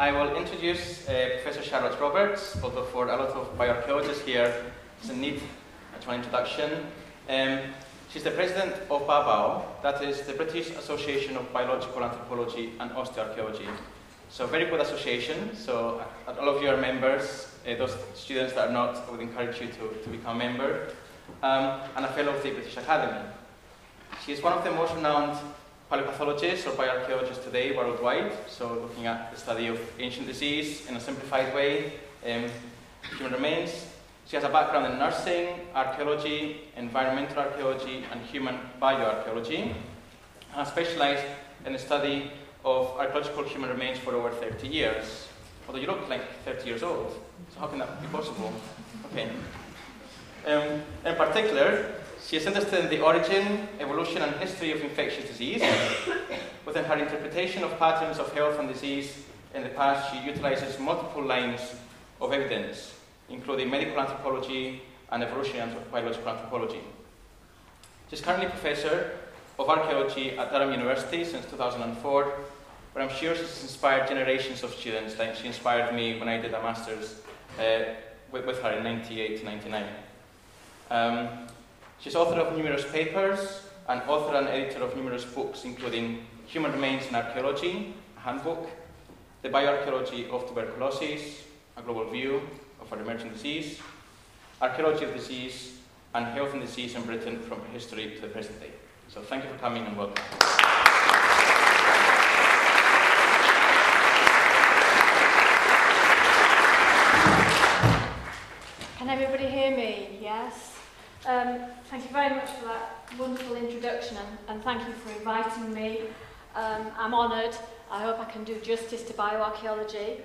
I will introduce uh, Professor Charlotte Roberts, although for a lot of bioarchaeologists here, it's a neat actual introduction. Um, she's the president of BABAO, that is the British Association of Biological Anthropology and Osteoarchaeology. So very good association, so uh, all of you are members, uh, those students that are not, I would encourage you to, to become a member, um, and a fellow of the British Academy. She is one of the most renowned paleopathologists or bioarchaeologists today worldwide, so looking at the study of ancient disease in a simplified way, um, human remains. She has a background in nursing, archaeology, environmental archaeology, and human bioarchaeology, and has specialized in the study of archaeological human remains for over 30 years. Although you look like 30 years old, so how can that be possible? Okay. Um, in particular, she interested in the origin, evolution, and history of infectious disease. Within her interpretation of patterns of health and disease in the past, she utilizes multiple lines of evidence, including medical anthropology and evolutionary biological anthropology. She's currently professor of archaeology at Durham University since 2004, where I'm sure she's inspired generations of students, like she inspired me when I did a master's uh, with, with, her in 98 to 99. Um, she's author of numerous papers and author and editor of numerous books, including Human Remains in Archaeology, a handbook, The Bioarchaeology of Tuberculosis, a global view of an emerging disease, Archaeology of Disease, and Health and Disease in Britain from history to the present day. So thank you for coming and welcome. Can everybody hear me? Yes? Um, thank you very much for that wonderful introduction and, and thank you for inviting me. Um, I'm honoured. I hope I can do justice to bioarchaeology.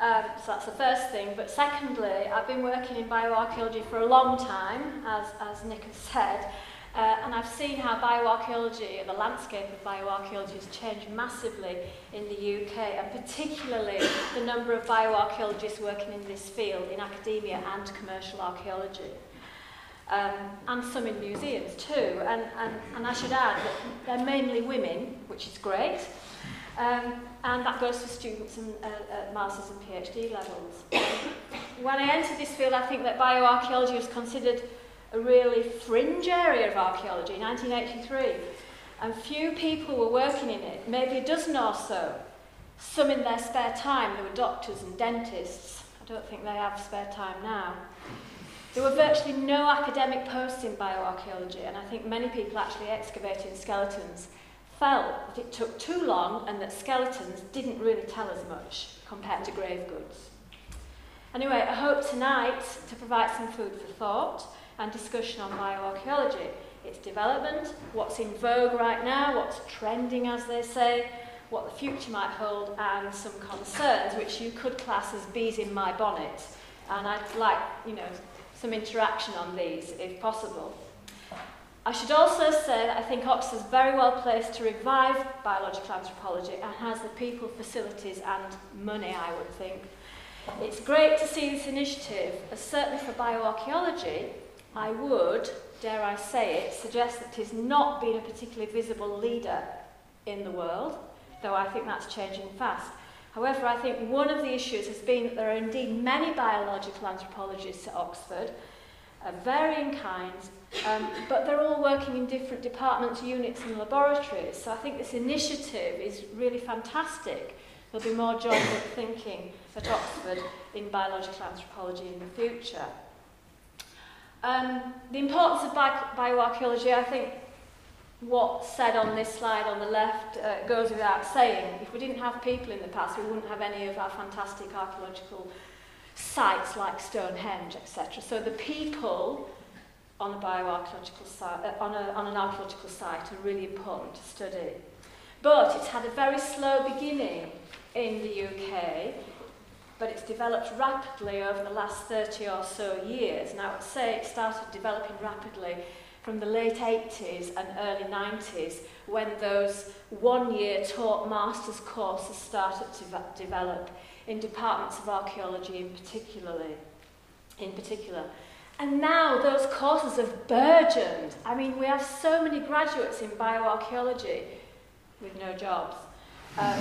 Um, so that's the first thing. But secondly, I've been working in bioarchaeology for a long time, as, as Nick has said, uh, and I've seen how bioarchaeology, the landscape of bioarchaeology has changed massively in the UK, and particularly the number of bioarchaeologists working in this field in academia and commercial archaeology. Um, and some in museums too. And, and, and I should add that they're mainly women, which is great. Um, and that goes for students in, uh, at master's and PhD levels. when I entered this field, I think that bioarchaeology was considered a really fringe area of archaeology in 1983. And few people were working in it, maybe a dozen or so. Some in their spare time, there were doctors and dentists. I don't think they have spare time now. There were virtually no academic posts in bioarchaeology, and I think many people actually excavating skeletons felt that it took too long and that skeletons didn't really tell us much compared to grave goods. Anyway, I hope tonight to provide some food for thought and discussion on bioarchaeology, its development, what's in vogue right now, what's trending, as they say, what the future might hold, and some concerns which you could class as bees in my bonnet. And I'd like, you know, some interaction on these if possible. I should also say that I think Oxford is very well placed to revive biological anthropology and has the people, facilities and money, I would think. It's great to see this initiative, as certainly for bioarchaeology, I would, dare I say it, suggest that it has not been a particularly visible leader in the world, though I think that's changing fast. However, I think one of the issues has been that there are indeed many biological anthropologists at Oxford, of varying kinds, um, but they're all working in different departments, units and laboratories. So I think this initiative is really fantastic. There'll be more joint thinking at Oxford in biological anthropology in the future. Um, the importance of bi bioarchaeology, I think, what's said on this slide on the left uh, goes without saying. If we didn't have people in the past, we wouldn't have any of our fantastic archaeological sites like Stonehenge, etc. So the people on a bioarchaeological site, uh, on, a, on an archaeological site are really important to study. But it's had a very slow beginning in the UK, but it's developed rapidly over the last 30 or so years. Now, I would say it started developing rapidly from the late 80s and early 90s when those one-year taught master's courses started to develop in departments of archaeology in particularly in particular. And now those courses have burgeoned. I mean we have so many graduates in bioarchaeology with no jobs. Um,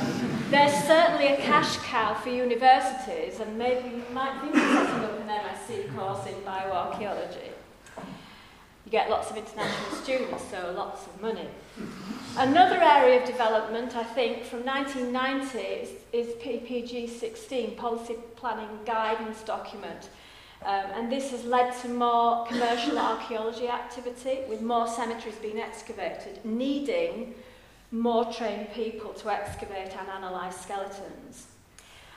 there's certainly a cash cow for universities and maybe you might think of setting up an MSc course in bioarchaeology. You get lots of international students, so lots of money. Another area of development, I think, from 1990 is, is PPG 16, Policy Planning Guidance Document. Um, and this has led to more commercial archaeology activity, with more cemeteries being excavated, needing more trained people to excavate and analyse skeletons.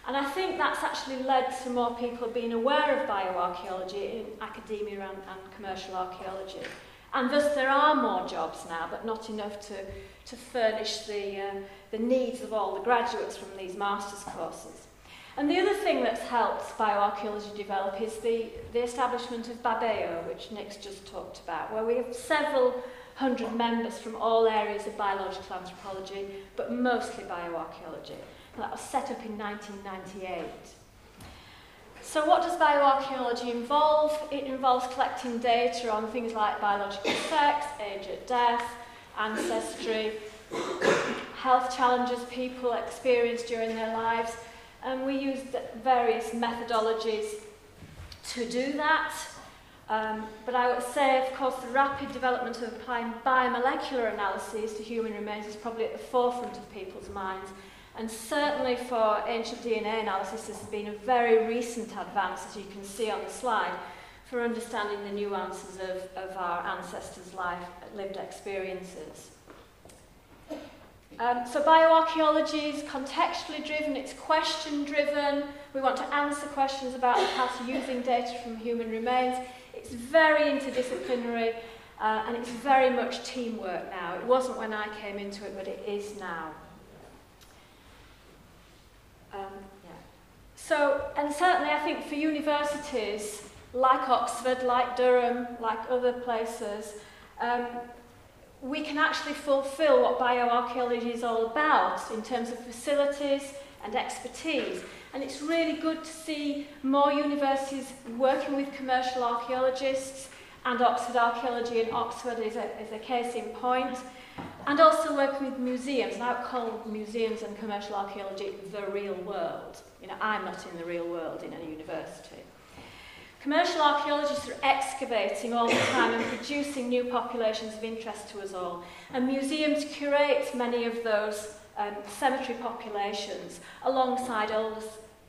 And I think that's actually led to more people being aware of bioarchaeology in academia and, and commercial archaeology. And thus there are more jobs now, but not enough to, to furnish the, uh, the needs of all the graduates from these master's courses. And the other thing that's helped bioarchaeology develop is the, the establishment of Babeo, which Nick's just talked about, where we have several hundred members from all areas of biological anthropology, but mostly bioarchaeology. That was set up in 1998. So what does bioarchaeology involve? It involves collecting data on things like biological sex, age at death, ancestry, health challenges people experience during their lives. And we use various methodologies to do that. Um, but I would say, of course, the rapid development of applying biomolecular analyses to human remains is probably at the forefront of people's minds. And certainly for ancient DNA analysis, has been a very recent advance, as you can see on the slide, for understanding the nuances of, of our ancestors' life, lived experiences. Um, so bioarchaeology is contextually driven, it's question driven. We want to answer questions about the past using data from human remains. It's very interdisciplinary uh, and it's very much teamwork now. It wasn't when I came into it, but it is now. Um, yeah. So, and certainly I think for universities like Oxford, like Durham, like other places, um, we can actually fulfill what bioarchaeology is all about in terms of facilities and expertise. And it's really good to see more universities working with commercial archaeologists and Oxford Archaeology in Oxford is a, is a case in point. And also working with museums, and I would call museums and commercial archaeology the real world. You know, I'm not in the real world in a university. Commercial archaeologists are excavating all the time and producing new populations of interest to us all. And museums curate many of those um, cemetery populations alongside older,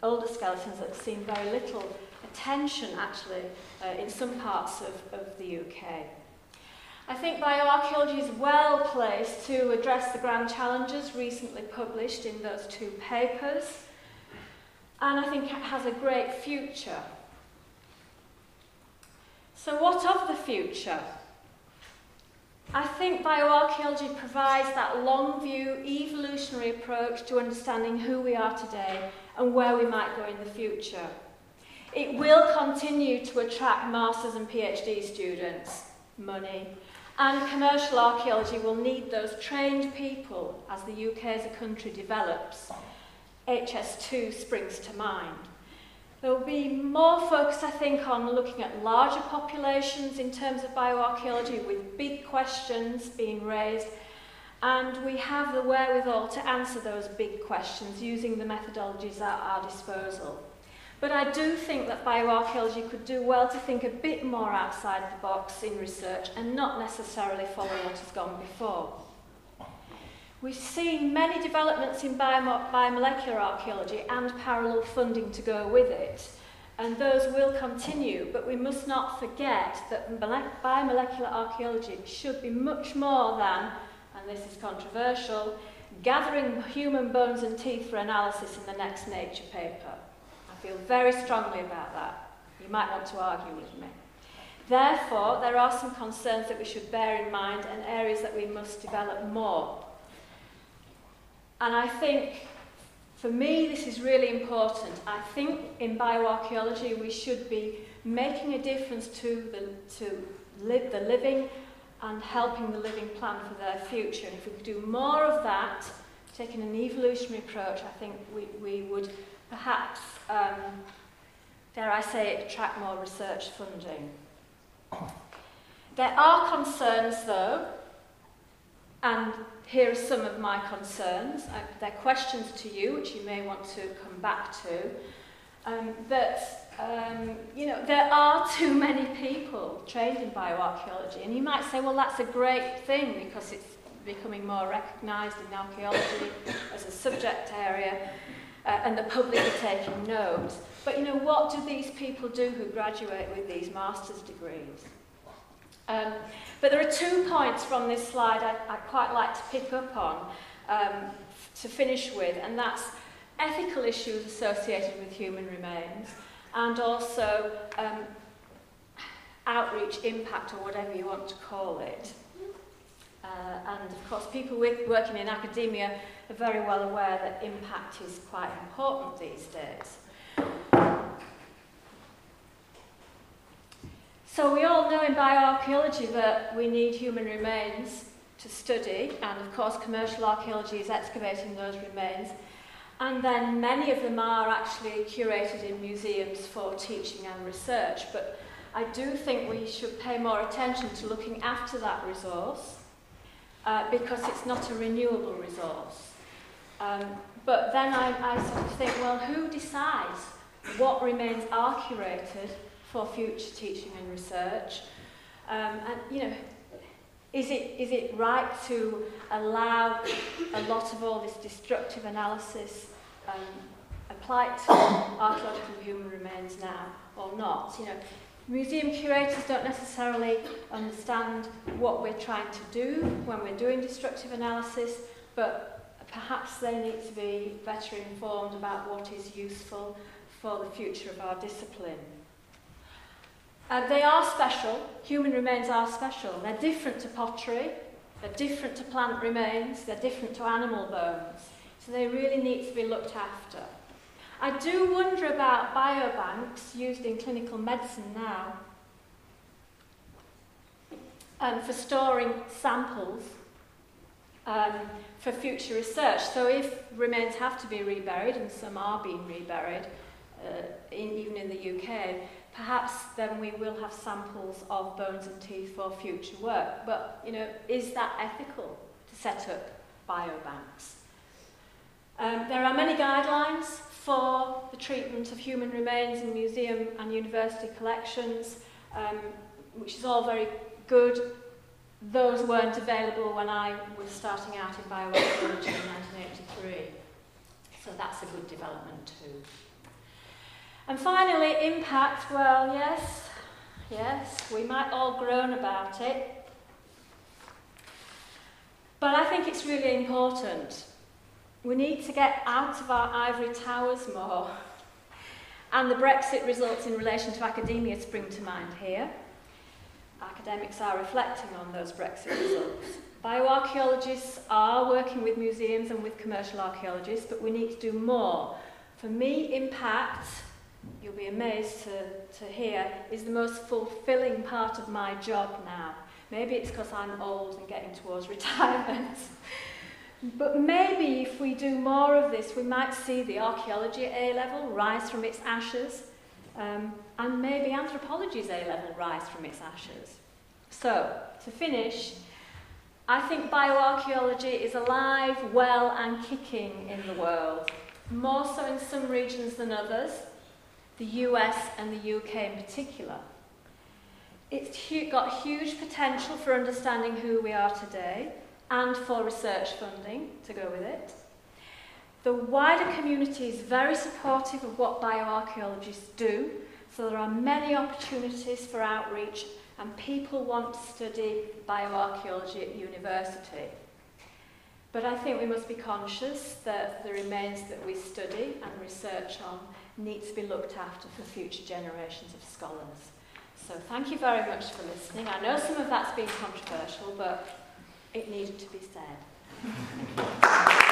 older skeletons that seen very little attention actually uh, in some parts of, of the UK. I think bioarchaeology is well placed to address the grand challenges recently published in those two papers and I think it has a great future. So what of the future? I think bioarchaeology provides that long view, evolutionary approach to understanding who we are today and where we might go in the future. It will continue to attract masters and PhD students, money, and commercial archaeology will need those trained people as the UK as a country develops. HS2 springs to mind. There will be more focus, I think, on looking at larger populations in terms of bioarchaeology with big questions being raised. And we have the wherewithal to answer those big questions using the methodologies at our disposal. But I do think that bioarchaeology could do well to think a bit more outside the box in research and not necessarily follow what has gone before. We've seen many developments in biomolecular archaeology and parallel funding to go with it, and those will continue, but we must not forget that biomolecular archaeology should be much more than, and this is controversial, gathering human bones and teeth for analysis in the next Nature paper I feel very strongly about that. You might want to argue with me. Therefore, there are some concerns that we should bear in mind and areas that we must develop more. And I think, for me, this is really important. I think in bioarchaeology we should be making a difference to the, to live the living and helping the living plan for their future. And if we could do more of that, taking an evolutionary approach, I think we, we would perhaps, um, dare I say it, attract more research funding. There are concerns, though, And here are some of my concerns. Uh, they're questions to you, which you may want to come back to. Um, that, um, you know, there are too many people trained in bioarchaeology. And you might say, well, that's a great thing because it's becoming more recognised in archaeology as a subject area uh, and the public are taking note. But, you know, what do these people do who graduate with these master's degrees? Um, but there are two points from this slide I, I'd quite like to pick up on um, to finish with, and that's ethical issues associated with human remains and also um, outreach, impact, or whatever you want to call it. Uh, and of course, people with, working in academia are very well aware that impact is quite important these days. So we all know in bioarchaeology that we need human remains to study, and of course commercial archaeology is excavating those remains. And then many of them are actually curated in museums for teaching and research. But I do think we should pay more attention to looking after that resource uh, because it's not a renewable resource. Um, but then I, I sort of think, well, who decides what remains are curated for future teaching and research. Um, and, you know, is it, is it right to allow a lot of all this destructive analysis um, applied to archaeological human remains now or not? You know, museum curators don't necessarily understand what we're trying to do when we're doing destructive analysis, but perhaps they need to be better informed about what is useful for the future of our discipline. Uh, they are special. Human remains are special. They're different to pottery. They're different to plant remains. They're different to animal bones. So they really need to be looked after. I do wonder about biobanks used in clinical medicine now um, for storing samples um, for future research. So if remains have to be reburied, and some are being reburied, uh, in, even in the UK, perhaps then we will have samples of bones and teeth for future work. But, you know, is that ethical to set up biobanks? Um, there are many guidelines for the treatment of human remains in museum and university collections, um, which is all very good. Those weren't available when I was starting out in bioarchaeology in 1983. So that's a good development too. And finally, impact. Well, yes, yes, we might all groan about it. But I think it's really important. We need to get out of our ivory towers more. And the Brexit results in relation to academia spring to mind here. Academics are reflecting on those Brexit results. Bioarchaeologists are working with museums and with commercial archaeologists, but we need to do more. For me, impact you'll be amazed to, to hear, is the most fulfilling part of my job now. Maybe it's because I'm old and getting towards retirement. but maybe if we do more of this, we might see the archaeology at A level rise from its ashes, um, and maybe anthropology's A level rise from its ashes. So, to finish, I think bioarchaeology is alive, well, and kicking in the world, more so in some regions than others the US and the UK in particular. It's hu got huge potential for understanding who we are today and for research funding to go with it. The wider community is very supportive of what bioarchaeologists do, so there are many opportunities for outreach and people want to study bioarchaeology at university. But I think we must be conscious that the remains that we study and research on needs to be looked after for future generations of scholars. So thank you very much for listening. I know some of that's been controversial, but it needed to be said.